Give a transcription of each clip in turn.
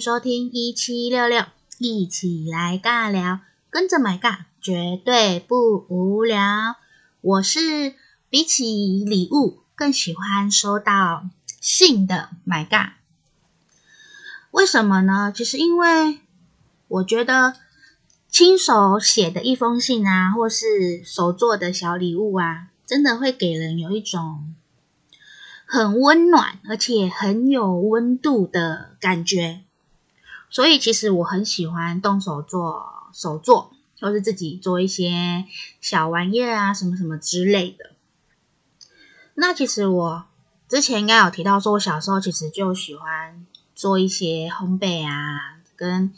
收听一七六六，一起来尬聊，跟着买尬绝对不无聊。我是比起礼物更喜欢收到信的买尬。为什么呢？其实因为我觉得亲手写的一封信啊，或是手做的小礼物啊，真的会给人有一种。很温暖，而且很有温度的感觉，所以其实我很喜欢动手做手作，或是自己做一些小玩意儿啊，什么什么之类的。那其实我之前应该有提到说，我小时候其实就喜欢做一些烘焙啊，跟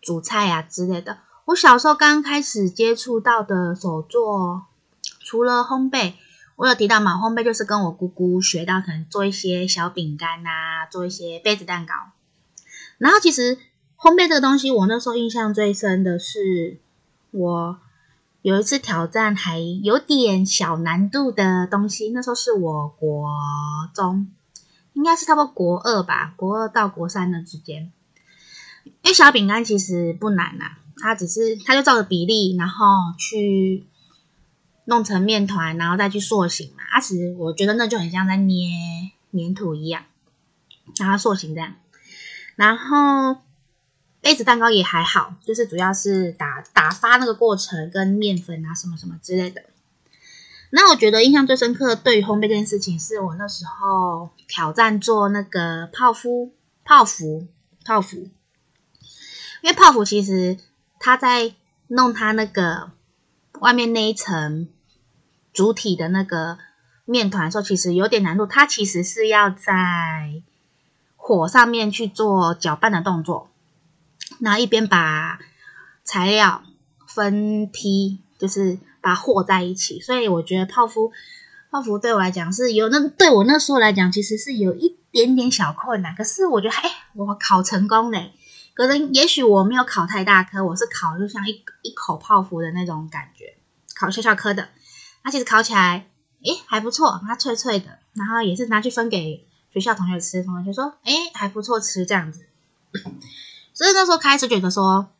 煮菜啊之类的。我小时候刚开始接触到的手作，除了烘焙。我有提到嘛，烘焙就是跟我姑姑学到，可能做一些小饼干啊，做一些杯子蛋糕。然后其实烘焙这个东西，我那时候印象最深的是，我有一次挑战还有点小难度的东西。那时候是我国中，应该是差不多国二吧，国二到国三的之间。因为小饼干其实不难啊，它只是它就照着比例，然后去。弄成面团，然后再去塑形嘛。啊，其实我觉得那就很像在捏黏土一样，然后塑形这样。然后杯子蛋糕也还好，就是主要是打打发那个过程跟面粉啊什么什么之类的。那我觉得印象最深刻对于烘焙这件事情，是我那时候挑战做那个泡芙、泡芙、泡芙。因为泡芙其实它在弄它那个外面那一层。主体的那个面团的时候，其实有点难度。它其实是要在火上面去做搅拌的动作，然后一边把材料分批，就是把它和在一起。所以我觉得泡芙，泡芙对我来讲是有那对我那时候来讲，其实是有一点点小困难。可是我觉得，哎，我烤成功嘞！可能也许我没有烤太大颗，我是烤就像一一口泡芙的那种感觉，烤小小颗的。它其实烤起来，诶，还不错，它脆脆的，然后也是拿去分给学校同学吃，同学就说，诶，还不错吃这样子。所以那时候开始觉得说，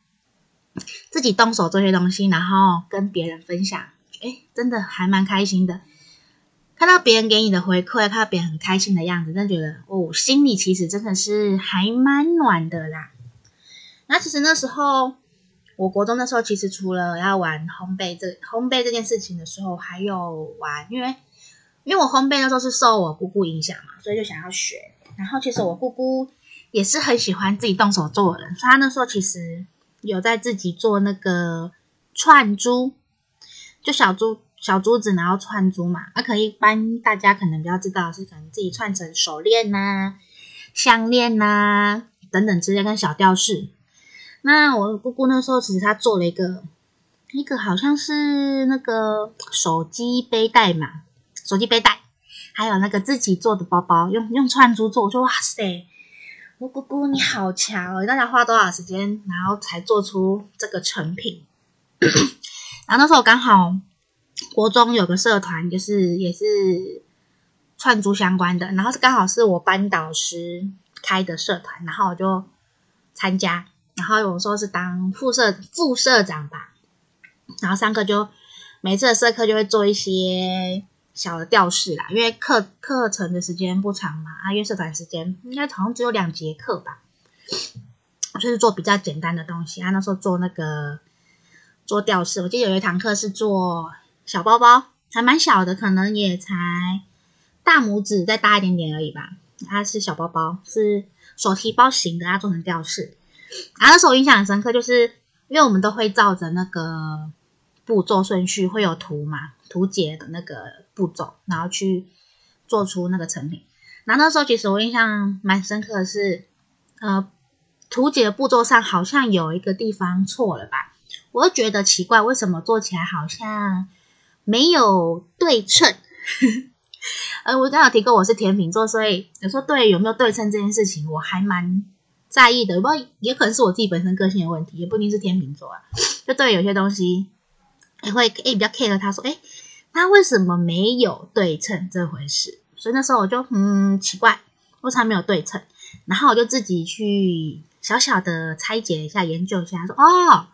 自己动手做些东西，然后跟别人分享，诶，真的还蛮开心的。看到别人给你的回馈，看到别人很开心的样子，真的觉得哦，心里其实真的是还蛮暖的啦。那其实那时候。我国中那时候，其实除了要玩烘焙这烘焙这件事情的时候，还有玩，因为因为我烘焙那时候是受我姑姑影响嘛，所以就想要学。然后其实我姑姑也是很喜欢自己动手做的，所以她那时候其实有在自己做那个串珠，就小珠小珠子，然后串珠嘛。那可以一般大家可能比较知道是可能自己串成手链呐、啊、项链呐、等等之类跟小吊饰。那我姑姑那时候其实她做了一个，一个好像是那个手机背带嘛，手机背带，还有那个自己做的包包，用用串珠做，我说哇塞，我姑姑你好强哦！你大概花多少时间，然后才做出这个成品？然后那时候刚好国中有个社团，就是也是串珠相关的，然后是刚好是我班导师开的社团，然后我就参加。然后有时候是当副社副社长吧，然后上课就每次的社课就会做一些小的吊饰啦，因为课课程的时间不长嘛，啊，因为社团时间应该好像只有两节课吧，就是做比较简单的东西。啊，那时候做那个做吊饰，我记得有一堂课是做小包包，还蛮小的，可能也才大拇指再大一点点而已吧。它是小包包，是手提包型的，它做成吊饰。啊，那时候我印象很深刻，就是因为我们都会照着那个步骤顺序，会有图嘛，图解的那个步骤，然后去做出那个成品。然后那时候其实我印象蛮深刻的是，呃，图解的步骤上好像有一个地方错了吧？我就觉得奇怪，为什么做起来好像没有对称？呃，我刚好提过我是天秤座，所以有时候对有没有对称这件事情，我还蛮。在意的，不过也可能是我自己本身个性的问题，也不一定是天秤座啊。就对有些东西，也会诶比较 care。他说，诶他为什么没有对称这回事？所以那时候我就嗯奇怪，为啥没有对称？然后我就自己去小小的拆解一下、研究一下，说哦，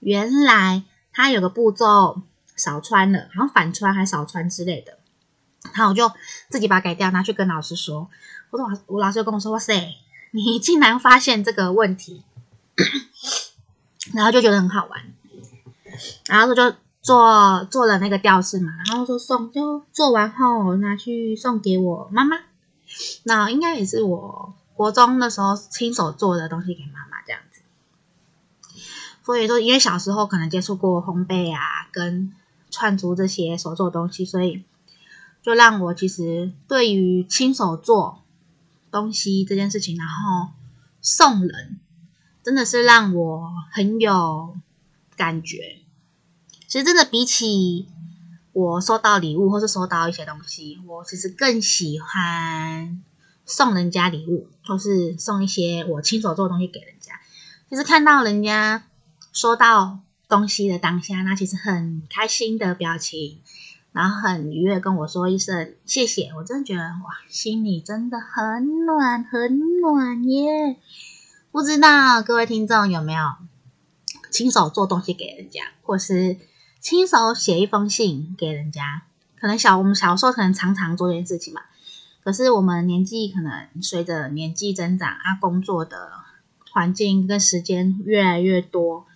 原来它有个步骤少穿了，好像反穿还少穿之类的。然后我就自己把它改掉，拿去跟老师说。我说我老师就跟我说：“哇塞，你竟然发现这个问题！” 然后就觉得很好玩。然后就做做了那个吊饰嘛，然后说送就做完后拿去送给我妈妈。那应该也是我国中的时候亲手做的东西给妈妈这样子。所以说，因为小时候可能接触过烘焙啊，跟串珠这些手做东西，所以。就让我其实对于亲手做东西这件事情，然后送人，真的是让我很有感觉。其实真的比起我收到礼物或是收到一些东西，我其实更喜欢送人家礼物，或是送一些我亲手做的东西给人家。其实看到人家收到东西的当下，那其实很开心的表情。然后很愉悦跟我说一声谢谢，我真的觉得哇，心里真的很暖很暖耶！不知道各位听众有没有亲手做东西给人家，或是亲手写一封信给人家？可能小我们小时候可能常常做这件事情嘛，可是我们年纪可能随着年纪增长啊，工作的环境跟时间越来越多，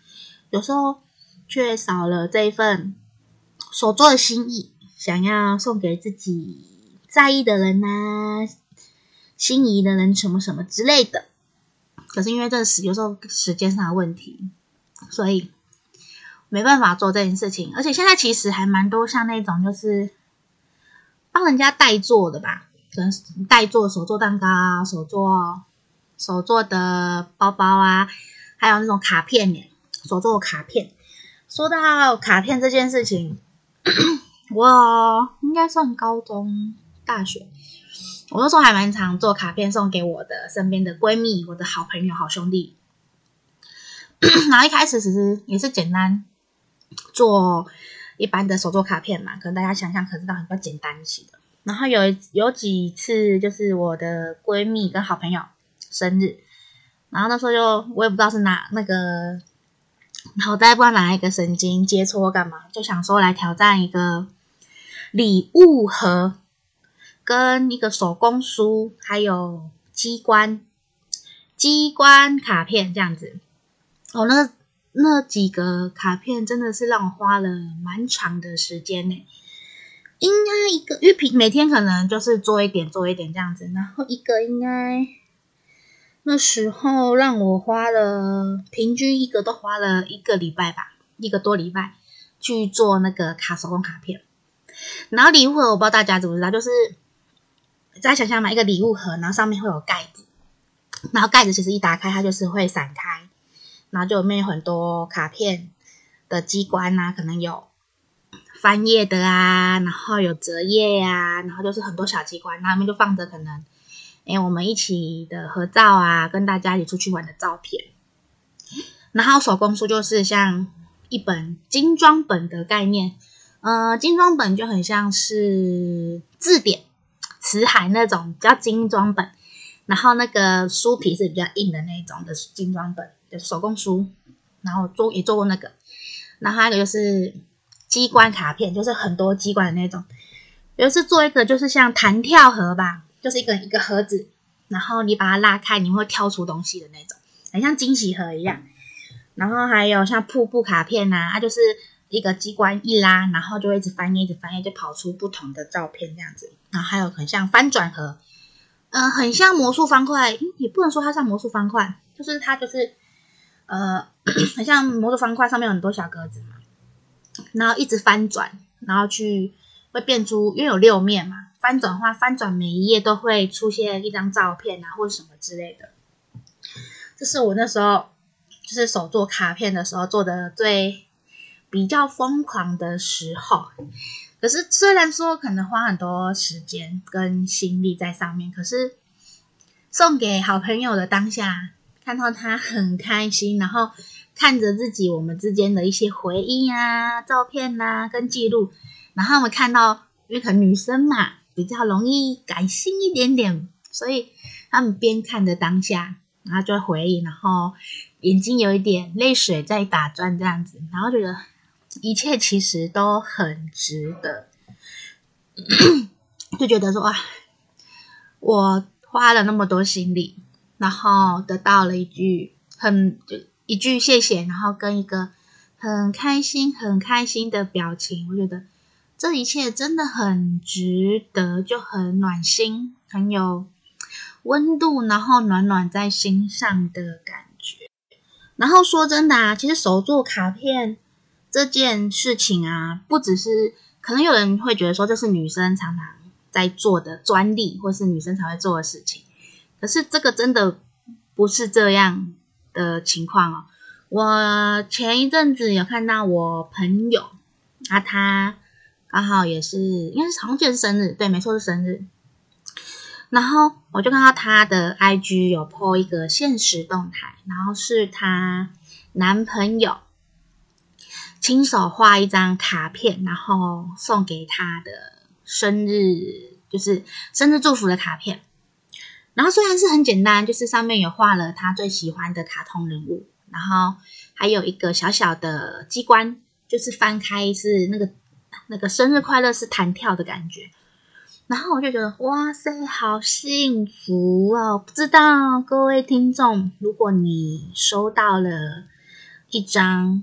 有时候却少了这一份。所做的心意，想要送给自己在意的人呐、心仪的人什么什么之类的。可是因为这时有时候时间上的问题，所以没办法做这件事情。而且现在其实还蛮多像那种就是帮人家代做的吧，可能代做手做蛋糕啊、手做手做的包包啊，还有那种卡片呢，手做卡片。说到卡片这件事情。我应该算高中、大学，我那时候还蛮常做卡片送给我的身边的闺蜜、我的好朋友、好兄弟。然后一开始其实也是简单做一般的手作卡片嘛，可能大家想象可知道很多简单型的。然后有有几次就是我的闺蜜跟好朋友生日，然后那时候就我也不知道是哪那个。脑袋不知道哪一个神经接错干嘛，就想说来挑战一个礼物盒，跟一个手工书，还有机关机关卡片这样子。哦，那个那几个卡片真的是让我花了蛮长的时间呢。应该一个，因为平每天可能就是做一点做一点这样子，然后一个应该。那时候让我花了平均一个都花了一个礼拜吧，一个多礼拜去做那个卡手工卡片。然后礼物盒我不知道大家知不知道，就是大家想象嘛，一个礼物盒，然后上面会有盖子，然后盖子其实一打开它就是会散开，然后就里面有很多卡片的机关啊，可能有翻页的啊，然后有折页呀、啊，然后就是很多小机关，那里面就放着可能。哎，我们一起的合照啊，跟大家一起出去玩的照片。然后手工书就是像一本精装本的概念，呃，精装本就很像是字典、辞海那种比较精装本。然后那个书皮是比较硬的那种的精装本，的手工书。然后做也做过那个。然后还有个就是机关卡片，就是很多机关的那种。有一次做一个就是像弹跳盒吧。就是一个一个盒子，然后你把它拉开，你会挑出东西的那种，很像惊喜盒一样。然后还有像瀑布卡片呐、啊，它就是一个机关一拉，然后就会一直翻页，一直翻页，就跑出不同的照片这样子。然后还有很像翻转盒，嗯、很像魔术方块，也不能说它像魔术方块，就是它就是呃，很 像魔术方块，上面有很多小格子嘛，然后一直翻转，然后去会变出，因为有六面嘛。翻转的话，翻转每一页都会出现一张照片啊，或者什么之类的。这是我那时候就是手做卡片的时候做的最比较疯狂的时候。可是虽然说可能花很多时间跟心力在上面，可是送给好朋友的当下，看到他很开心，然后看着自己我们之间的一些回忆啊、照片啊跟记录，然后我们看到因为可能女生嘛。比较容易感性一点点，所以他们边看着当下，然后就回忆，然后眼睛有一点泪水在打转这样子，然后觉得一切其实都很值得，就觉得说哇，我花了那么多心力，然后得到了一句很就一句谢谢，然后跟一个很开心很开心的表情，我觉得这一切真的很值得，就很暖心，很有。温度，然后暖暖在心上的感觉。然后说真的啊，其实手做卡片这件事情啊，不只是可能有人会觉得说这是女生常常在做的专利，或是女生才会做的事情。可是这个真的不是这样的情况哦。我前一阵子有看到我朋友，啊，他刚好也是，因为好像就是生日，对，没错是生日。然后我就看到他的 IG 有 po 一个限时动态，然后是她男朋友亲手画一张卡片，然后送给她的生日，就是生日祝福的卡片。然后虽然是很简单，就是上面有画了他最喜欢的卡通人物，然后还有一个小小的机关，就是翻开是那个那个生日快乐是弹跳的感觉。然后我就觉得，哇塞，好幸福哦！不知道各位听众，如果你收到了一张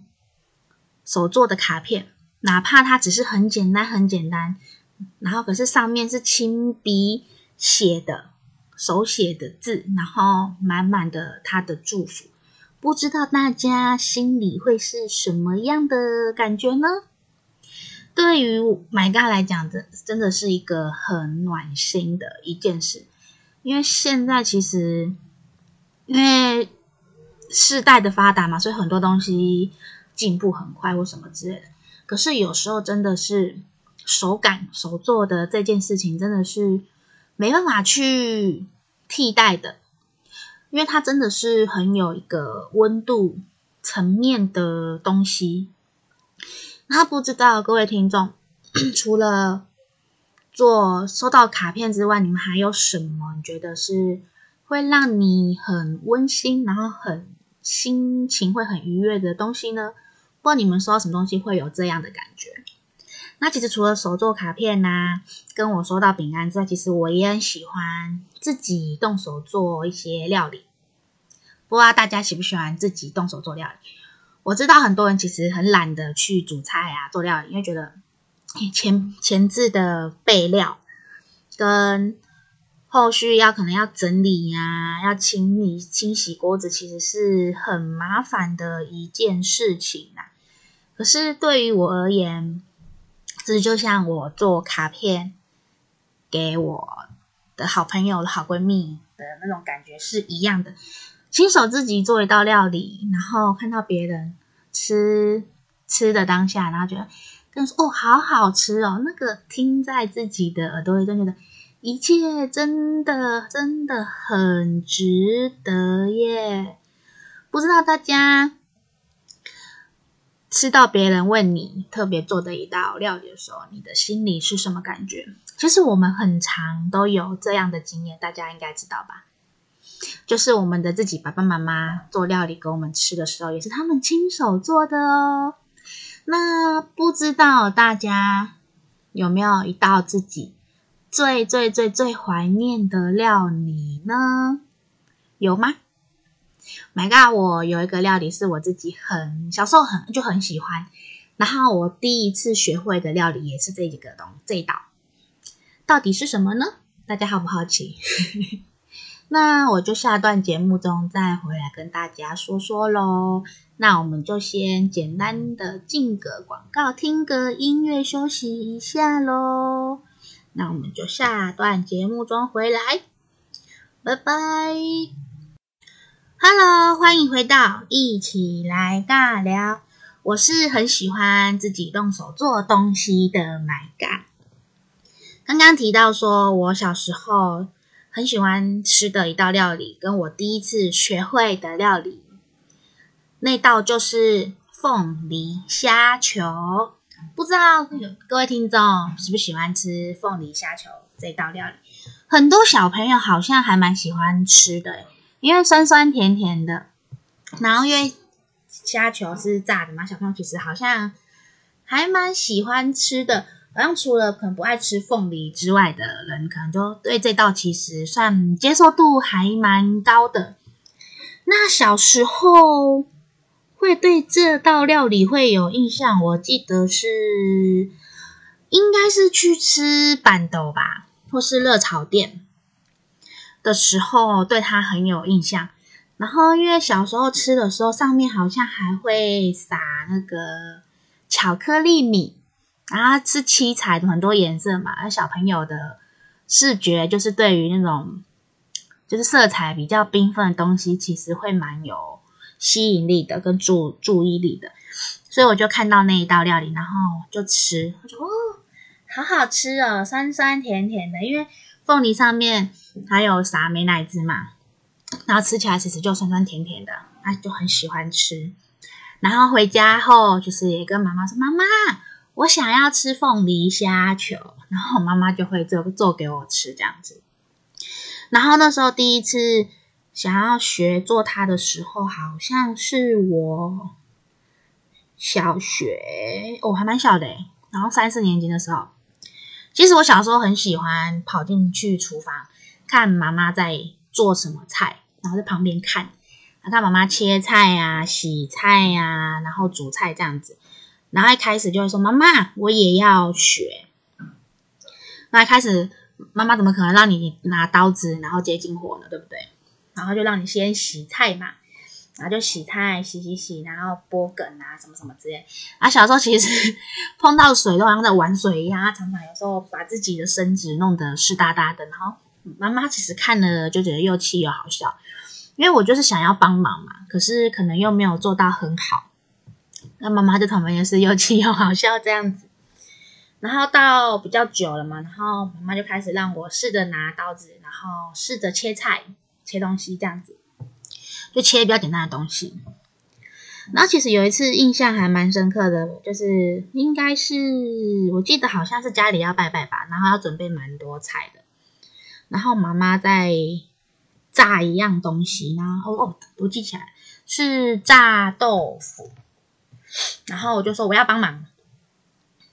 手做的卡片，哪怕它只是很简单、很简单，然后可是上面是亲笔写的手写的字，然后满满的他的祝福，不知道大家心里会是什么样的感觉呢？对于 My God 来讲，这真的是一个很暖心的一件事。因为现在其实，因为世代的发达嘛，所以很多东西进步很快或什么之类的。可是有时候真的是手感手做的这件事情，真的是没办法去替代的，因为它真的是很有一个温度层面的东西。他不知道，各位听众，除了做收到卡片之外，你们还有什么？你觉得是会让你很温馨，然后很心情会很愉悦的东西呢？不知道你们收到什么东西会有这样的感觉？那其实除了手做卡片呐、跟我收到饼干之外，其实我也很喜欢自己动手做一些料理。不知道大家喜不喜欢自己动手做料理？我知道很多人其实很懒得去煮菜啊，做料理，因为觉得前前置的备料跟后续要可能要整理呀、要清理清洗锅子，其实是很麻烦的一件事情啊。可是对于我而言，这就像我做卡片给我的好朋友、好闺蜜的那种感觉是一样的。亲手自己做一道料理，然后看到别人吃吃的当下，然后觉得跟说哦，好好吃哦，那个听在自己的耳朵里，就觉得一切真的真的很值得耶。不知道大家吃到别人问你特别做的一道料理的时候，你的心里是什么感觉？其实我们很长都有这样的经验，大家应该知道吧？就是我们的自己爸爸妈妈做料理给我们吃的时候，也是他们亲手做的哦。那不知道大家有没有一道自己最最最最怀念的料理呢？有吗？My God，我有一个料理是我自己很小时候很就很喜欢，然后我第一次学会的料理也是这几个东这一道，到底是什么呢？大家好不好奇？那我就下段节目中再回来跟大家说说喽。那我们就先简单的进个广告，听个音乐休息一下喽。那我们就下段节目中回来，拜拜。Hello，欢迎回到一起来尬聊。我是很喜欢自己动手做东西的 MyGa。刚刚提到说我小时候。很喜欢吃的一道料理，跟我第一次学会的料理，那道就是凤梨虾球。不知道各位听众喜不喜欢吃凤梨虾球这道料理？很多小朋友好像还蛮喜欢吃的，因为酸酸甜甜的。然后因为虾球是炸的嘛，小朋友其实好像还蛮喜欢吃的。好像除了可能不爱吃凤梨之外的人，可能就对这道其实算接受度还蛮高的。那小时候会对这道料理会有印象，我记得是应该是去吃板豆吧，或是热炒店的时候，对它很有印象。然后因为小时候吃的时候，上面好像还会撒那个巧克力米。然后是七彩的，很多颜色嘛。而小朋友的视觉就是对于那种就是色彩比较缤纷的东西，其实会蛮有吸引力的，跟注注意力的。所以我就看到那一道料理，然后就吃，我就哦，好好吃哦，酸酸甜甜的。因为凤梨上面还有撒美乃滋嘛，然后吃起来其实就酸酸甜甜的，哎，就很喜欢吃。然后回家后，就是也跟妈妈说：“妈妈。”我想要吃凤梨虾球，然后妈妈就会做做给我吃这样子。然后那时候第一次想要学做它的时候，好像是我小学，我还蛮小的，然后三四年级的时候。其实我小时候很喜欢跑进去厨房看妈妈在做什么菜，然后在旁边看，看妈妈切菜呀、洗菜呀，然后煮菜这样子。然后一开始就会说：“妈妈，我也要学。”那一开始妈妈怎么可能让你拿刀子然后接近火呢？对不对？然后就让你先洗菜嘛，然后就洗菜，洗洗洗，然后剥梗啊，什么什么之类。啊，小时候其实 碰到水都好像在玩水一样，常常有时候把自己的身子弄得湿哒哒的。然后妈妈其实看了就觉得又气又好笑，因为我就是想要帮忙嘛，可是可能又没有做到很好。那妈妈就旁边也是又气又好笑这样子，然后到比较久了嘛，然后妈妈就开始让我试着拿刀子，然后试着切菜、切东西这样子，就切比较简单的东西。然后其实有一次印象还蛮深刻的，就是应该是我记得好像是家里要拜拜吧，然后要准备蛮多菜的，然后妈妈在炸一样东西，然后哦，我记起来是炸豆腐。然后我就说我要帮忙，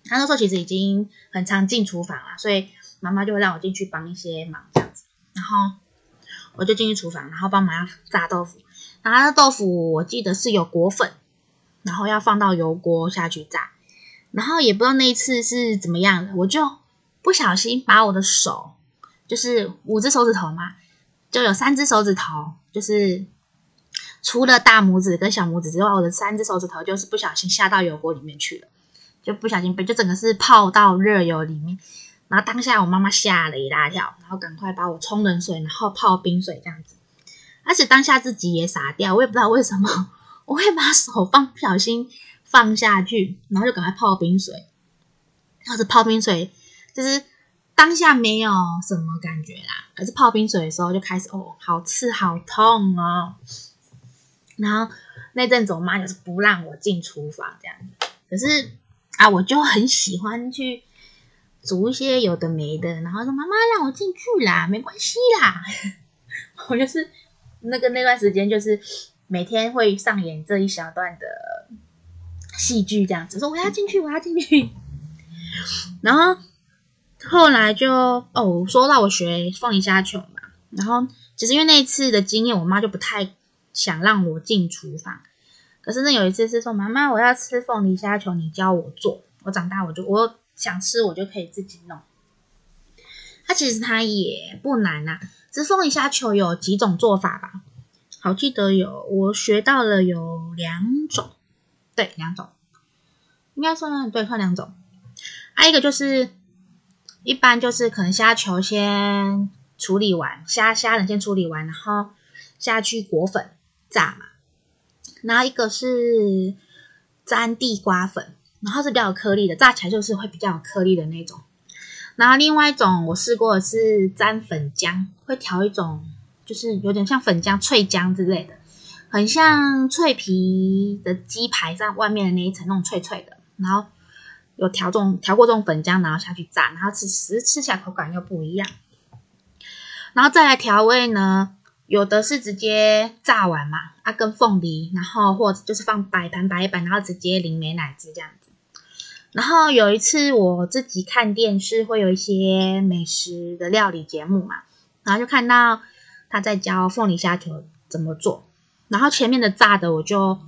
他那时候其实已经很常进厨房了，所以妈妈就会让我进去帮一些忙这样子。然后我就进去厨房，然后帮忙要炸豆腐。然后那豆腐我记得是有裹粉，然后要放到油锅下去炸。然后也不知道那一次是怎么样的，我就不小心把我的手，就是五只手指头嘛，就有三只手指头，就是。除了大拇指跟小拇指之外，我的三只手指头就是不小心下到油锅里面去了，就不小心被就整个是泡到热油里面。然后当下我妈妈吓了一大跳，然后赶快把我冲冷水，然后泡冰水这样子。而且当下自己也傻掉，我也不知道为什么我会把手放不小心放下去，然后就赶快泡冰水。要是泡冰水，就是当下没有什么感觉啦，可是泡冰水的时候就开始哦，好刺好痛哦。然后那阵子，我妈就是不让我进厨房这样子。可是啊，我就很喜欢去煮一些有的没的。然后说：“妈妈让我进去啦，没关系啦。” 我就是那个那段时间，就是每天会上演这一小段的戏剧这样子，说我要进去，我要进去。然后后来就哦，说到我学凤梨虾球嘛，然后其实因为那一次的经验，我妈就不太。想让我进厨房，可是那有一次是说，妈妈，我要吃凤梨虾球，你教我做。我长大我就我想吃，我就可以自己弄。它其实它也不难呐，只是凤梨虾球有几种做法吧？好，记得有我学到了有两种，对，两种，应该算对，算两种。还有一个就是一般就是可能虾球先处理完，虾虾仁先处理完，然后下去裹粉。炸嘛，然后一个是沾地瓜粉，然后是比较有颗粒的，炸起来就是会比较有颗粒的那种。然后另外一种我试过的是沾粉浆，会调一种就是有点像粉浆、脆浆之类的，很像脆皮的鸡排上外面的那一层那种脆脆的。然后有调这种调过这种粉浆，然后下去炸，然后吃吃吃起来口感又不一样。然后再来调味呢，有的是直接炸完嘛，啊，跟凤梨，然后或者就是放摆盘摆一摆，然后直接淋美奶汁这样。然后有一次我自己看电视，会有一些美食的料理节目嘛，然后就看到他在教凤梨虾球怎么做，然后前面的炸的我就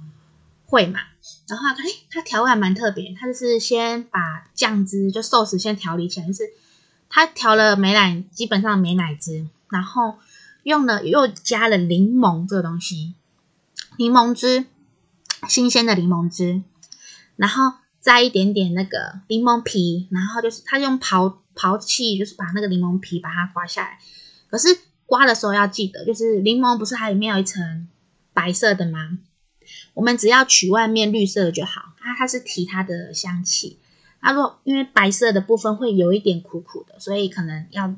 会嘛，然后看，诶，他调味还蛮特别，他就是先把酱汁就寿司先调理起来，就是他调了美奶，基本上美奶汁，然后用了又加了柠檬这个东西，柠檬汁，新鲜的柠檬汁，然后。摘一点点那个柠檬皮，然后就是他用刨刨器，就是把那个柠檬皮把它刮下来。可是刮的时候要记得，就是柠檬不是它里面有一层白色的吗？我们只要取外面绿色的就好。它它是提它的香气。它若因为白色的部分会有一点苦苦的，所以可能要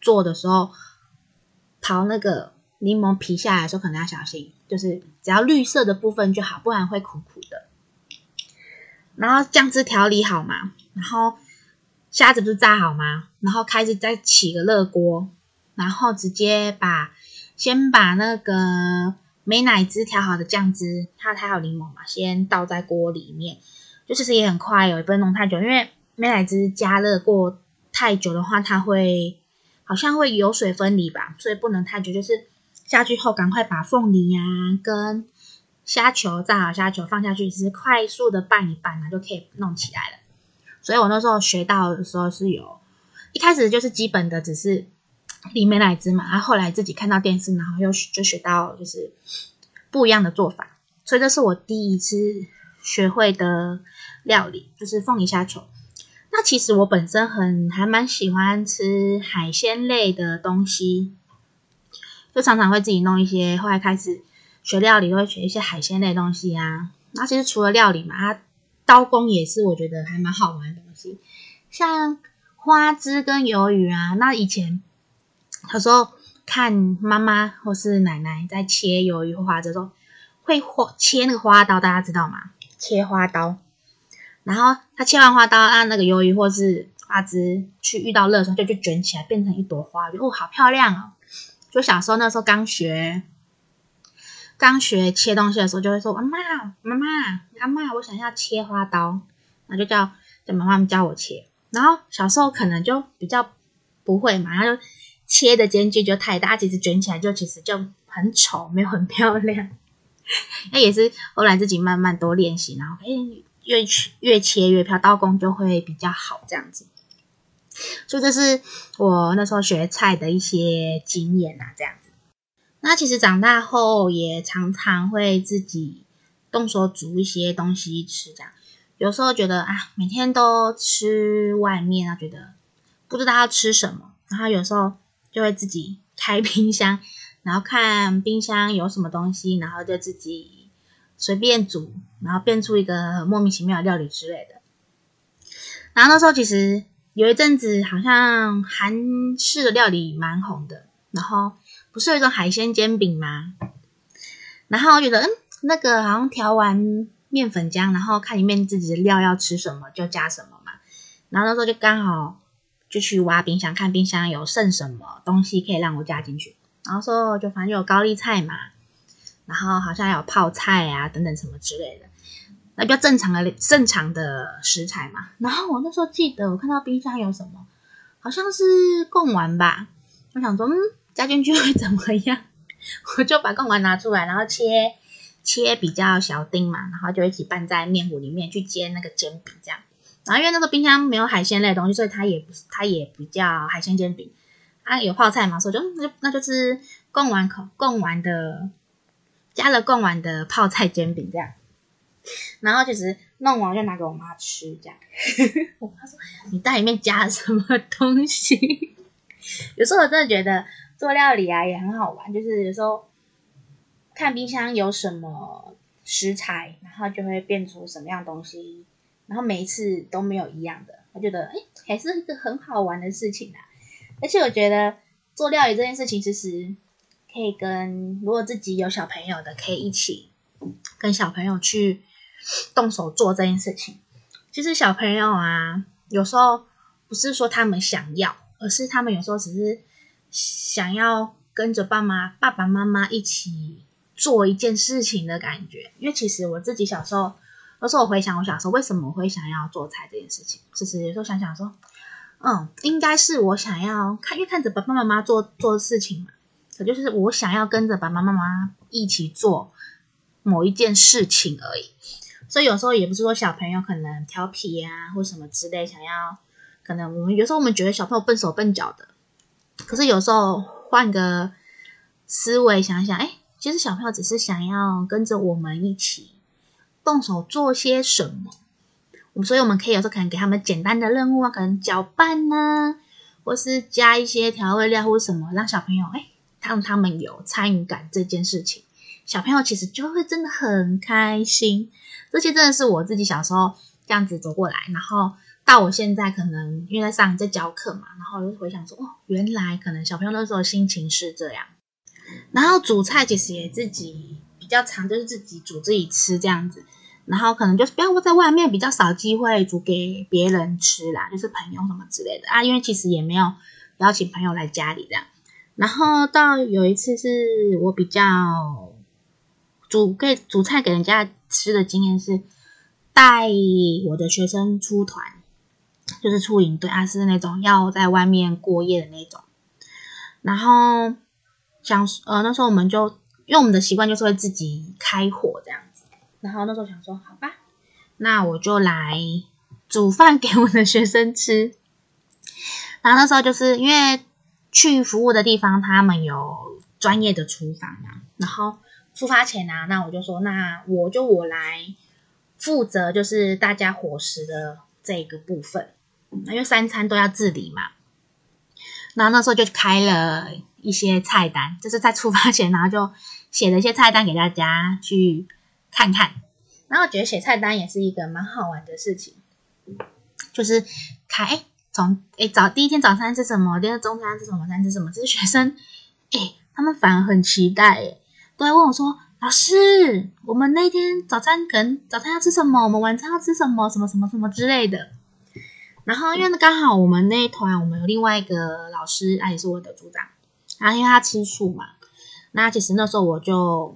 做的时候刨那个柠檬皮下来的时候可能要小心，就是只要绿色的部分就好，不然会苦苦的。然后酱汁调理好嘛，然后虾子不是炸好吗？然后开始再起个热锅，然后直接把先把那个美乃滋调好的酱汁，它还有柠檬嘛，先倒在锅里面。就其实也很快哦，也不能弄太久，因为美乃滋加热过太久的话，它会好像会油水分离吧，所以不能太久。就是下去后赶快把凤梨呀、跟虾球炸好，虾球放下去，只是快速的拌一拌呢，就可以弄起来了。所以我那时候学到的时候是有，一开始就是基本的，只是淋美乃滋嘛。然后后来自己看到电视，然后又就学到就是不一样的做法。所以这是我第一次学会的料理，就是凤梨虾球。那其实我本身很还蛮喜欢吃海鲜类的东西，就常常会自己弄一些。后来开始。学料理都会学一些海鲜类的东西啊，那其实除了料理嘛，它刀工也是我觉得还蛮好玩的东西，像花枝跟鱿鱼啊。那以前小时候看妈妈或是奶奶在切鱿鱼或花枝的时候，会花切那个花刀，大家知道吗？切花刀，然后他切完花刀，按那个鱿鱼或是花枝去遇到热的时候，就就卷起来变成一朵花，就哦，好漂亮哦！就小时候那时候刚学。刚学切东西的时候，就会说：“阿妈，妈妈，阿妈，我想要切花刀。”然后就叫叫妈妈教我切。然后小时候可能就比较不会嘛，然后就切的间距就太大，其实卷起来就其实就很丑，没有很漂亮。那也是后来自己慢慢多练习，然后诶越越切越漂，刀工就会比较好这样子。所以这是我那时候学菜的一些经验啊，这样子。那其实长大后也常常会自己动手煮一些东西吃，这样有时候觉得啊，每天都吃外面啊，觉得不知道要吃什么，然后有时候就会自己开冰箱，然后看冰箱有什么东西，然后就自己随便煮，然后变出一个莫名其妙的料理之类的。然后那时候其实有一阵子好像韩式的料理蛮红的，然后。不是有一种海鲜煎饼吗？然后我觉得，嗯，那个好像调完面粉浆，然后看里面自己的料要吃什么就加什么嘛。然后那时候就刚好就去挖冰箱，看冰箱有剩什么东西可以让我加进去。然后说就反正有高丽菜嘛，然后好像有泡菜啊等等什么之类的，那比较正常的正常的食材嘛。然后我那时候记得我看到冰箱有什么，好像是贡丸吧。我想说，嗯。加进去会怎么样？我就把贡丸拿出来，然后切切比较小丁嘛，然后就一起拌在面糊里面去煎那个煎饼这样。然后因为那个冰箱没有海鲜类的东西，所以它也不它也不叫海鲜煎饼。它有泡菜嘛，所以就那就那就是贡丸口贡丸的加了贡丸的泡菜煎饼这样。然后其实弄完就拿给我妈吃这样。我妈说：“你在里面加了什么东西？”有时候我真的觉得。做料理啊也很好玩，就是有时候看冰箱有什么食材，然后就会变出什么样东西，然后每一次都没有一样的，我觉得哎，还是一个很好玩的事情啊。而且我觉得做料理这件事情，其实可以跟如果自己有小朋友的，可以一起跟小朋友去动手做这件事情。其实小朋友啊，有时候不是说他们想要，而是他们有时候只是。想要跟着爸妈、爸爸妈妈一起做一件事情的感觉。因为其实我自己小时候，有时候我回想我小时候为什么我会想要做菜这件事情，就是有时候想想说，嗯，应该是我想要看，因为看着爸爸妈妈做做事情嘛，可就是我想要跟着爸爸妈妈一起做某一件事情而已。所以有时候也不是说小朋友可能调皮呀、啊，或什么之类，想要可能我们有时候我们觉得小朋友笨手笨脚的，可是有时候换个思维想想，哎，其实小朋友只是想要跟着我们一起动手做些什么，我们所以我们可以有时候可能给他们简单的任务啊，可能搅拌呐，或是加一些调味料或什么，让小朋友哎，让他们有参与感这件事情。小朋友其实就会真的很开心，这些真的是我自己小时候这样子走过来，然后到我现在可能因为在上在教课嘛，然后我就回想说，哦，原来可能小朋友那时候心情是这样。然后煮菜其实也自己比较常，就是自己煮自己吃这样子，然后可能就是不要在外面比较少机会煮给别人吃啦，就是朋友什么之类的啊，因为其实也没有邀请朋友来家里这样。然后到有一次是我比较。煮给煮菜给人家吃的经验是带我的学生出团，就是出营队啊，是那种要在外面过夜的那种。然后想呃那时候我们就因为我们的习惯就是会自己开火这样子。然后那时候想说好吧，那我就来煮饭给我的学生吃。然后那时候就是因为去服务的地方他们有专业的厨房嘛，然后。出发前啊，那我就说，那我就我来负责，就是大家伙食的这个部分，因为三餐都要自理嘛。然后那时候就开了一些菜单，就是在出发前，然后就写了一些菜单给大家去看看。然后我觉得写菜单也是一个蛮好玩的事情，就是开诶从诶早第一天早餐吃什么，第二中餐吃什么，晚餐吃什么，这些学生诶他们反而很期待诶都会问我说：“老师，我们那天早餐可能早餐要吃什么？我们晚餐要吃什么？什么什么什么之类的。”然后因为刚好我们那一团，我们有另外一个老师，他也是我的组长。然后因为他吃素嘛，那其实那时候我就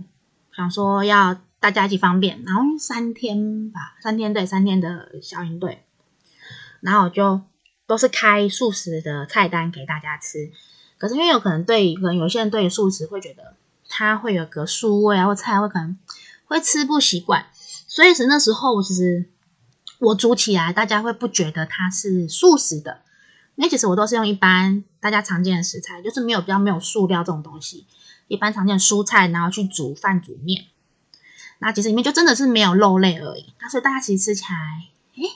想说要大家一起方便。然后三天吧，三天对，三天的小营队，然后我就都是开素食的菜单给大家吃。可是因为有可能对，可能有些人对素食会觉得。它会有个素味啊，或菜会可能会吃不习惯，所以是那时候其实我煮起来，大家会不觉得它是素食的，因为其实我都是用一般大家常见的食材，就是没有比较没有素料这种东西，一般常见的蔬菜，然后去煮饭煮面，那其实里面就真的是没有肉类而已，那所以大家其实吃起来，诶，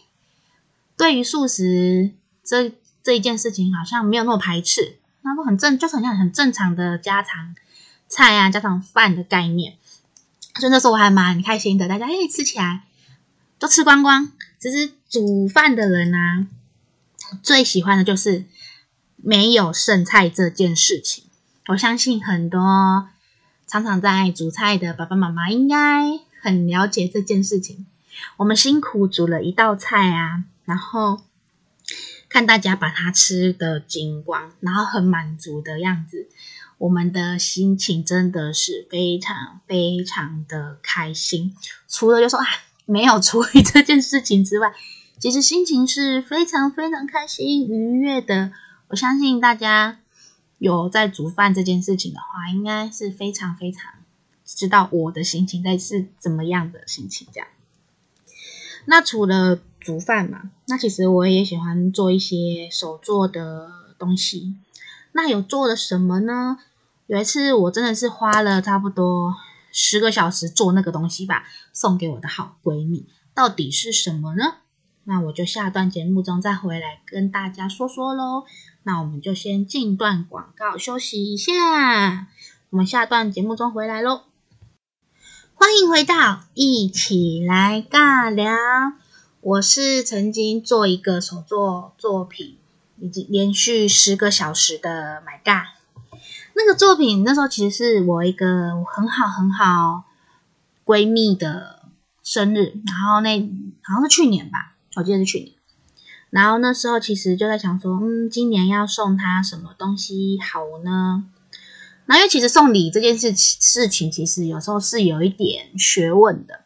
对于素食这这一件事情好像没有那么排斥，那都很正，就是很像很正常的家常。菜啊，家常饭的概念，所以那时候我还蛮开心的。大家诶吃起来都吃光光。其实煮饭的人啊，最喜欢的就是没有剩菜这件事情。我相信很多常常在煮菜的爸爸妈妈应该很了解这件事情。我们辛苦煮了一道菜啊，然后看大家把它吃的精光，然后很满足的样子。我们的心情真的是非常非常的开心，除了就说啊没有处理这件事情之外，其实心情是非常非常开心愉悦的。我相信大家有在煮饭这件事情的话，应该是非常非常知道我的心情在是怎么样的心情这样。那除了煮饭嘛，那其实我也喜欢做一些手做的东西。那有做了什么呢？有一次我真的是花了差不多十个小时做那个东西吧，送给我的好闺蜜。到底是什么呢？那我就下段节目中再回来跟大家说说喽。那我们就先进段广告休息一下，我们下段节目中回来喽。欢迎回到一起来尬聊，我是曾经做一个手作作品。以及连续十个小时的 My God，那个作品那时候其实是我一个很好很好闺蜜的生日，然后那好像是去年吧，我记得是去年。然后那时候其实就在想说，嗯，今年要送她什么东西好呢？那因为其实送礼这件事事情，其实有时候是有一点学问的，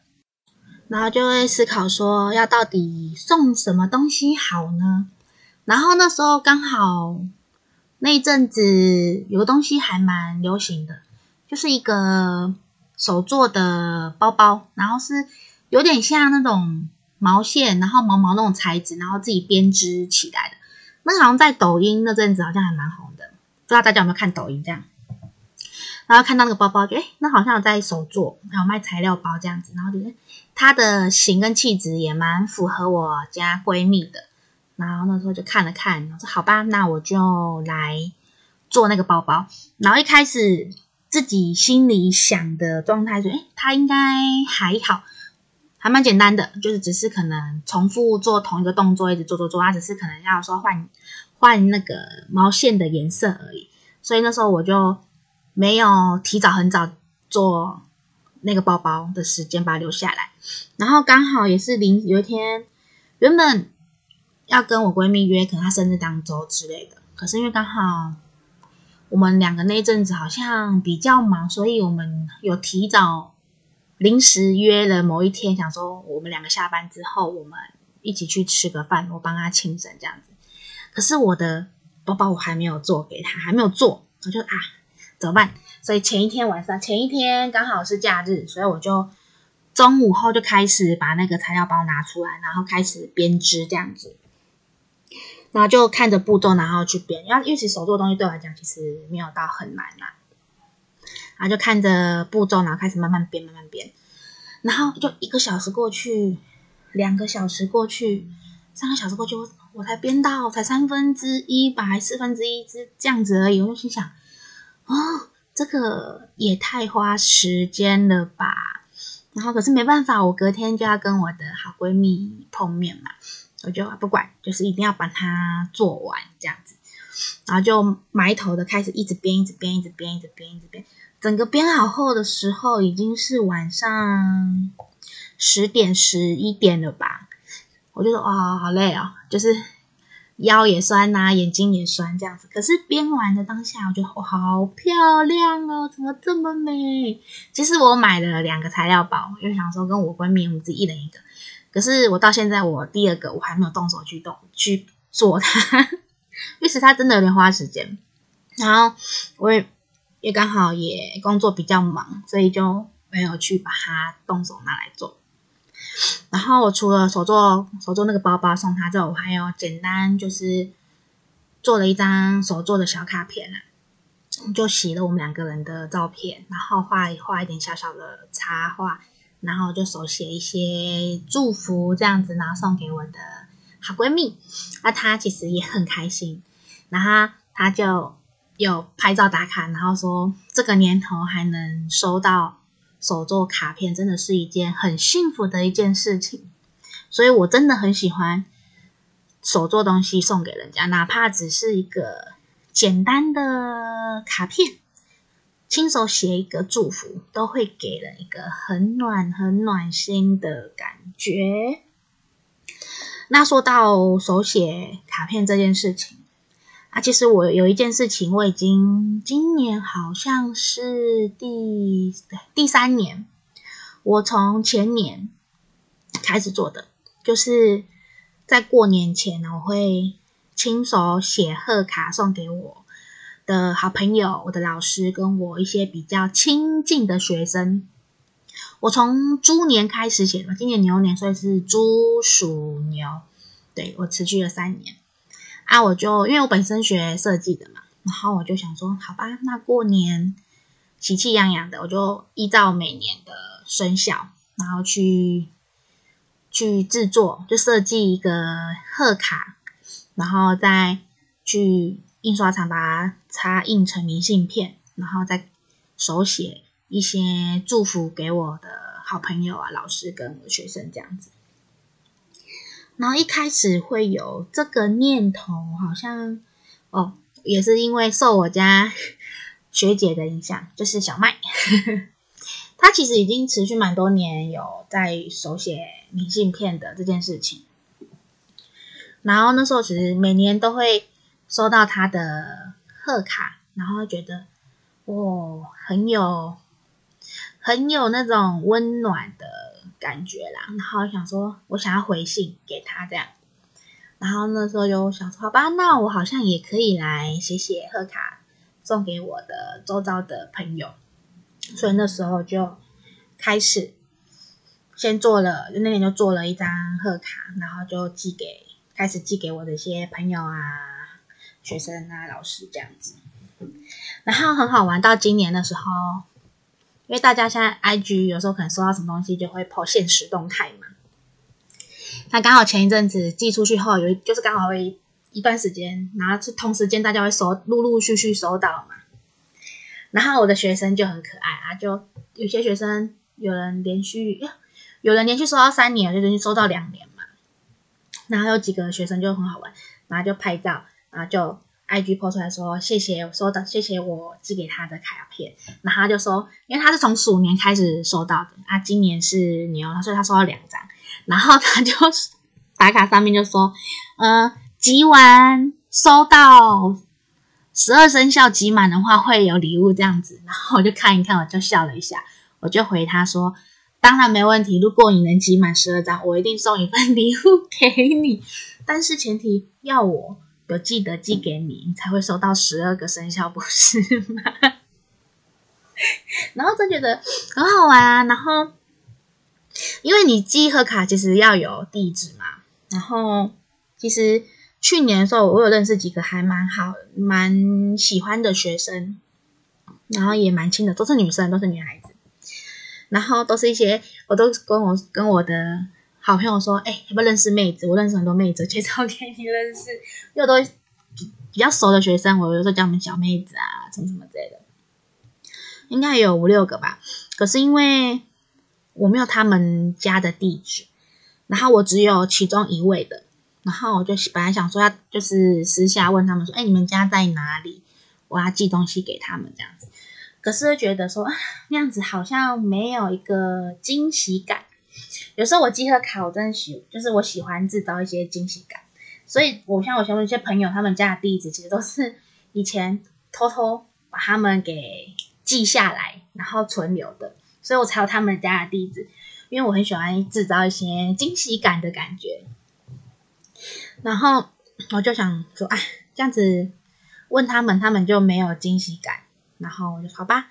然后就会思考说，要到底送什么东西好呢？然后那时候刚好那一阵子有个东西还蛮流行的，就是一个手做的包包，然后是有点像那种。毛线，然后毛毛那种材质，然后自己编织起来的。那好像在抖音那阵子好像还蛮红的，不知道大家有没有看抖音这样？然后看到那个包包，就诶，那好像有在手做，还有卖材料包这样子，然后觉得它的型跟气质也蛮符合我家闺蜜的。然后那时候就看了看，我说好吧，那我就来做那个包包。然后一开始自己心里想的状态是，诶，它应该还好。还蛮简单的，就是只是可能重复做同一个动作，一直做做做，它只是可能要说换换那个毛线的颜色而已。所以那时候我就没有提早很早做那个包包的时间，把它留下来。然后刚好也是临有一天，原本要跟我闺蜜约，可能她生日当周之类的。可是因为刚好我们两个那阵子好像比较忙，所以我们有提早。临时约了某一天，想说我们两个下班之后，我们一起去吃个饭，我帮他庆生这样子。可是我的包包我还没有做给他，还没有做，我就啊怎么办？所以前一天晚上，前一天刚好是假日，所以我就中午后就开始把那个材料包拿出来，然后开始编织这样子。然后就看着步骤，然后去编。因为因为其实手做的东西对我来讲，其实没有到很难啦。然后就看着步骤，然后开始慢慢编，慢慢编，然后就一个小时过去，两个小时过去，三个小时过去，我我才编到才三分之一吧，还四分之一这这样子而已。我就心想，哦，这个也太花时间了吧。然后可是没办法，我隔天就要跟我的好闺蜜碰面嘛，我就不管，就是一定要把它做完这样子。然后就埋头的开始一直编，一直编，一直编，一直编，一直编。整个编好后的时候，已经是晚上十点十一点了吧？我就说啊、哦，好累哦，就是腰也酸呐、眼睛也酸这样子。可是编完的当下，我觉得哇，好漂亮哦，怎么这么美？其实我买了两个材料包，因为想说跟我闺蜜我们自己一人一个。可是我到现在，我第二个我还没有动手去动去做它，因为它真的有点花时间。然后我也。也刚好也工作比较忙，所以就没有去把它动手拿来做。然后我除了手做手做那个包包送他之后，我还有简单就是做了一张手做的小卡片啊，就洗了我们两个人的照片，然后画画一点小小的插画，然后就手写一些祝福这样子，然后送给我的好闺蜜。那她其实也很开心，然后她就。有拍照打卡，然后说这个年头还能收到手作卡片，真的是一件很幸福的一件事情。所以我真的很喜欢手作东西送给人家，哪怕只是一个简单的卡片，亲手写一个祝福，都会给人一个很暖、很暖心的感觉。那说到手写卡片这件事情。啊，其实我有一件事情，我已经今年好像是第第三年，我从前年开始做的，就是在过年前呢，我会亲手写贺卡送给我的好朋友、我的老师跟我一些比较亲近的学生。我从猪年开始写的，今年牛年，所以是猪鼠牛，对，我持续了三年。啊，我就因为我本身学设计的嘛，然后我就想说，好吧，那过年喜气洋洋的，我就依照每年的生肖，然后去去制作，就设计一个贺卡，然后再去印刷厂把它擦印成明信片，然后再手写一些祝福给我的好朋友啊、老师跟学生这样子。然后一开始会有这个念头，好像哦，也是因为受我家 学姐的影响，就是小麦，她其实已经持续蛮多年有在手写明信片的这件事情。然后那时候其实每年都会收到她的贺卡，然后觉得哦，很有很有那种温暖的感觉啦。然后想说，我想要回信给他这样。然后那时候就想说，好吧，那我好像也可以来写写贺卡，送给我的周遭的朋友。所以那时候就开始先做了，那年就做了一张贺卡，然后就寄给开始寄给我的一些朋友啊、学生啊、老师这样子。然后很好玩，到今年的时候，因为大家现在 IG 有时候可能收到什么东西就会 po 限时动态嘛。那刚好前一阵子寄出去后，有就是刚好会一段时间，然后是同时间大家会收，陆陆续续收到嘛。然后我的学生就很可爱啊，就有些学生有人连续，有人连续收到三年，有人连续收到两年嘛。然后有几个学生就很好玩，然后就拍照，然后就 IG po 出来说谢谢我收到，谢谢我寄给他的卡片。然后他就说，因为他是从鼠年开始收到的啊，今年是牛，所以他收到两张。然后他就打卡上面就说，呃，集完收到十二生肖集满的话会有礼物这样子。然后我就看一看，我就笑了一下，我就回他说，当然没问题，如果你能集满十二张，我一定送一份礼物给你。但是前提要我有记得寄给你，你才会收到十二个生肖，不是吗？然后真觉得很好玩啊，然后。因为你寄贺卡其实要有地址嘛，然后其实去年的时候我有认识几个还蛮好、蛮喜欢的学生，然后也蛮亲的，都是女生，都是女孩子，然后都是一些我都跟我跟我的好朋友说，哎，要不要认识妹子？我认识很多妹子，介绍给你认识，又都比较熟的学生，我有时候叫他们小妹子啊，什么什么之类的，应该有五六个吧，可是因为。我没有他们家的地址，然后我只有其中一位的，然后我就本来想说要就是私下问他们说，哎，你们家在哪里？我要寄东西给他们这样子。可是觉得说那样子好像没有一个惊喜感。有时候我寄贺卡，我真的喜，就是我喜欢制造一些惊喜感。所以我像我像我一些朋友，他们家的地址其实都是以前偷偷把他们给记下来，然后存留的。所以我才有他们家的地址，因为我很喜欢制造一些惊喜感的感觉。然后我就想说，哎，这样子问他们，他们就没有惊喜感。然后我就好吧，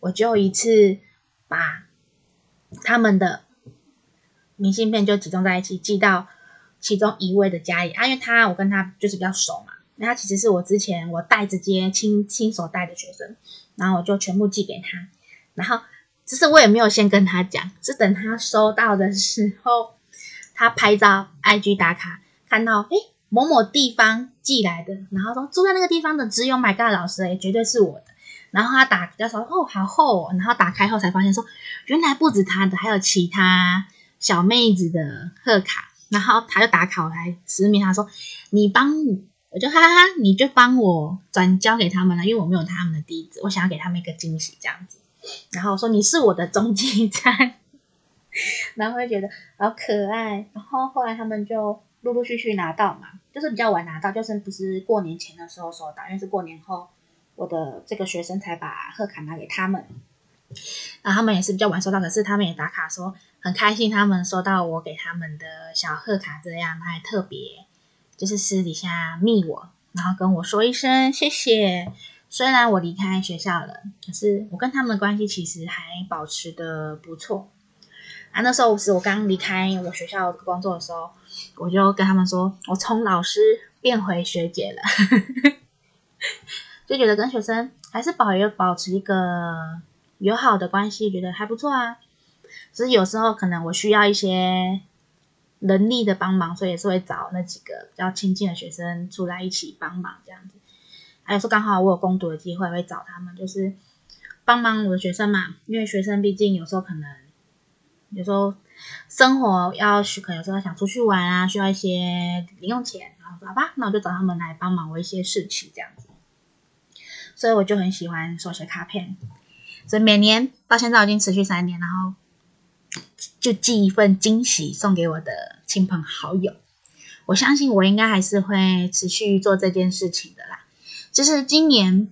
我就一次把他们的明信片就集中在一起，寄到其中一位的家里啊，因为他我跟他就是比较熟嘛，那他其实是我之前我带直接亲亲手带的学生，然后我就全部寄给他，然后。只是我也没有先跟他讲，是等他收到的时候，他拍照、IG 打卡，看到诶某某地方寄来的，然后说住在那个地方的只有 My God 老师，诶绝对是我的。然后他打比较说哦，好厚哦，然后打开后才发现说，原来不止他的，还有其他小妹子的贺卡。然后他就打卡来私密，他说你帮我，我就哈哈，你就帮我转交给他们了，因为我没有他们的地址，我想要给他们一个惊喜，这样子。然后说你是我的中继 站，然后会觉得好可爱。然后后来他们就陆陆续续拿到嘛，就是比较晚拿到，就是不是过年前的时候收到，因为是过年后我的这个学生才把贺卡拿给他们，然后他们也是比较晚收到，可是他们也打卡说很开心，他们收到我给他们的小贺卡，这样还特别就是私底下密我，然后跟我说一声谢谢。虽然我离开学校了，可是我跟他们的关系其实还保持得不错。啊，那时候是我刚离开我学校工作的时候，我就跟他们说，我从老师变回学姐了，就觉得跟学生还是保有保持一个友好的关系，觉得还不错啊。只是有时候可能我需要一些能力的帮忙，所以也是会找那几个比较亲近的学生出来一起帮忙这样子。还有说刚好我有攻读的机会，会找他们，就是帮忙我的学生嘛。因为学生毕竟有时候可能，有时候生活要许可，有时候想出去玩啊，需要一些零用钱，然后说好吧，那我就找他们来帮忙我一些事情这样子。所以我就很喜欢手写卡片，所以每年到现在已经持续三年，然后就寄一份惊喜送给我的亲朋好友。我相信我应该还是会持续做这件事情的啦。就是今年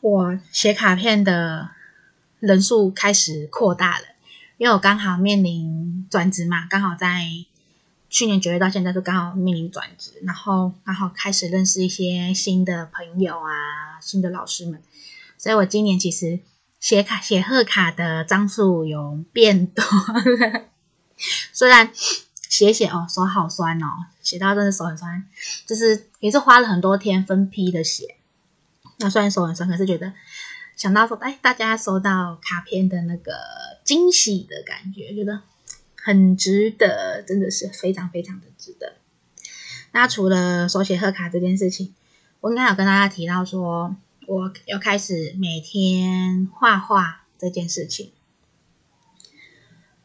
我写卡片的人数开始扩大了，因为我刚好面临转职嘛，刚好在去年九月到现在就刚好面临转职，然后刚好开始认识一些新的朋友啊，新的老师们，所以我今年其实写卡写贺卡的张数有变多了，虽然。写写哦，手好酸哦，写到真的手很酸，就是也是花了很多天分批的写。那虽然手很酸，可是觉得想到说，哎，大家收到卡片的那个惊喜的感觉，觉得很值得，真的是非常非常的值得。那除了手写贺卡这件事情，我应该有跟大家提到说，我要开始每天画画这件事情。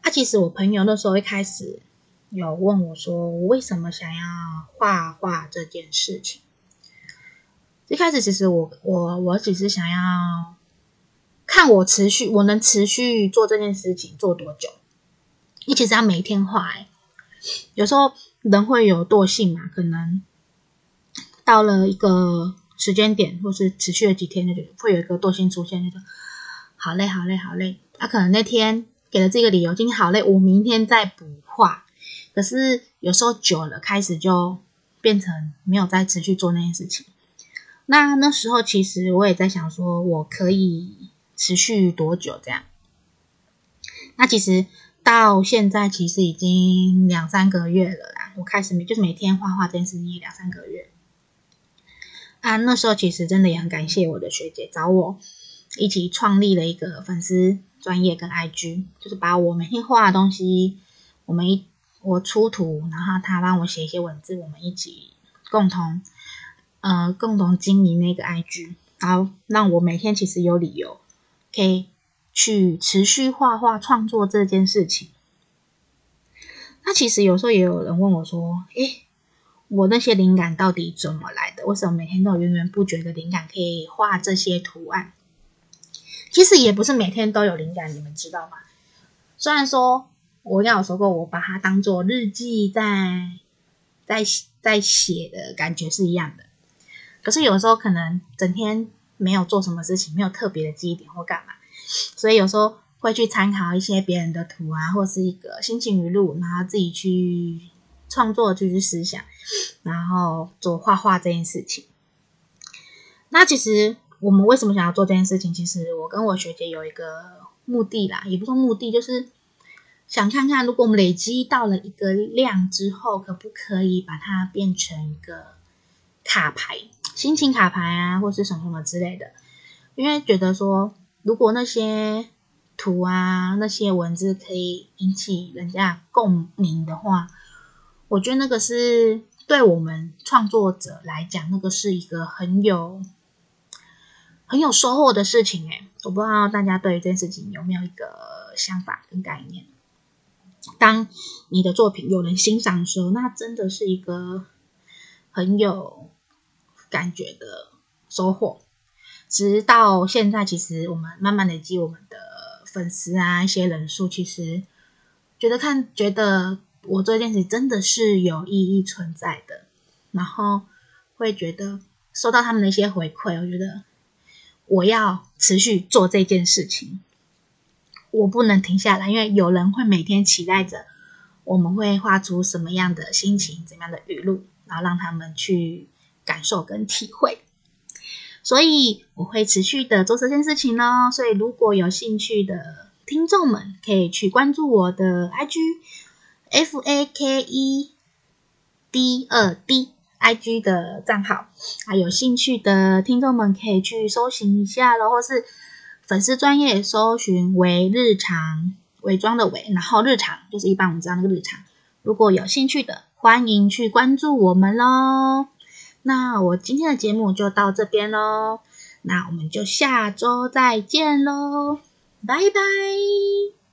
啊，其实我朋友那时候一开始。有问我说：“我为什么想要画画这件事情？”一开始其实我我我只是想要看我持续我能持续做这件事情做多久。你其实要每天画，有时候人会有惰性嘛，可能到了一个时间点，或是持续了几天，就会有一个惰性出现，就说好累好累好累。他，可能那天给了这个理由，今天好累，我明天再补画。可是有时候久了，开始就变成没有再持续做那件事情。那那时候其实我也在想，说我可以持续多久这样？那其实到现在其实已经两三个月了啦。我开始就是每天画画这件事情也两三个月。啊，那时候其实真的也很感谢我的学姐找我一起创立了一个粉丝专业跟 IG，就是把我每天画的东西，我们一。我出图，然后他帮我写一些文字，我们一起共同呃共同经营那个 IG，然后让我每天其实有理由可以去持续画画创作这件事情。那其实有时候也有人问我说：“诶，我那些灵感到底怎么来的？为什么每天都有源源不绝的灵感可以画这些图案？”其实也不是每天都有灵感，你们知道吗？虽然说。我刚有说过，我把它当做日记在在在写的感觉是一样的。可是有时候可能整天没有做什么事情，没有特别的记忆点或干嘛，所以有时候会去参考一些别人的图啊，或是一个心情语录，然后自己去创作，就是思想，然后做画画这件事情。那其实我们为什么想要做这件事情？其实我跟我学姐有一个目的啦，也不说目的，就是。想看看，如果我们累积到了一个量之后，可不可以把它变成一个卡牌、心情卡牌啊，或是什么什么之类的？因为觉得说，如果那些图啊、那些文字可以引起人家共鸣的话，我觉得那个是对我们创作者来讲，那个是一个很有很有收获的事情。诶，我不知道大家对于这件事情有没有一个想法跟概念。当你的作品有人欣赏的时候，那真的是一个很有感觉的收获。直到现在，其实我们慢慢累积我们的粉丝啊，一些人数，其实觉得看觉得我做这件事真的是有意义存在的，然后会觉得收到他们的一些回馈，我觉得我要持续做这件事情。我不能停下来，因为有人会每天期待着我们会画出什么样的心情、怎么样的语录，然后让他们去感受跟体会。所以我会持续的做这件事情哦。所以如果有兴趣的听众们，可以去关注我的 IG F A K E D 二 D IG 的账号。啊，有兴趣的听众们可以去搜寻一下咯，或是。粉丝专业搜寻伪日常，伪装的伪，然后日常就是一般我们知道那个日常。如果有兴趣的，欢迎去关注我们喽。那我今天的节目就到这边喽，那我们就下周再见喽，拜拜。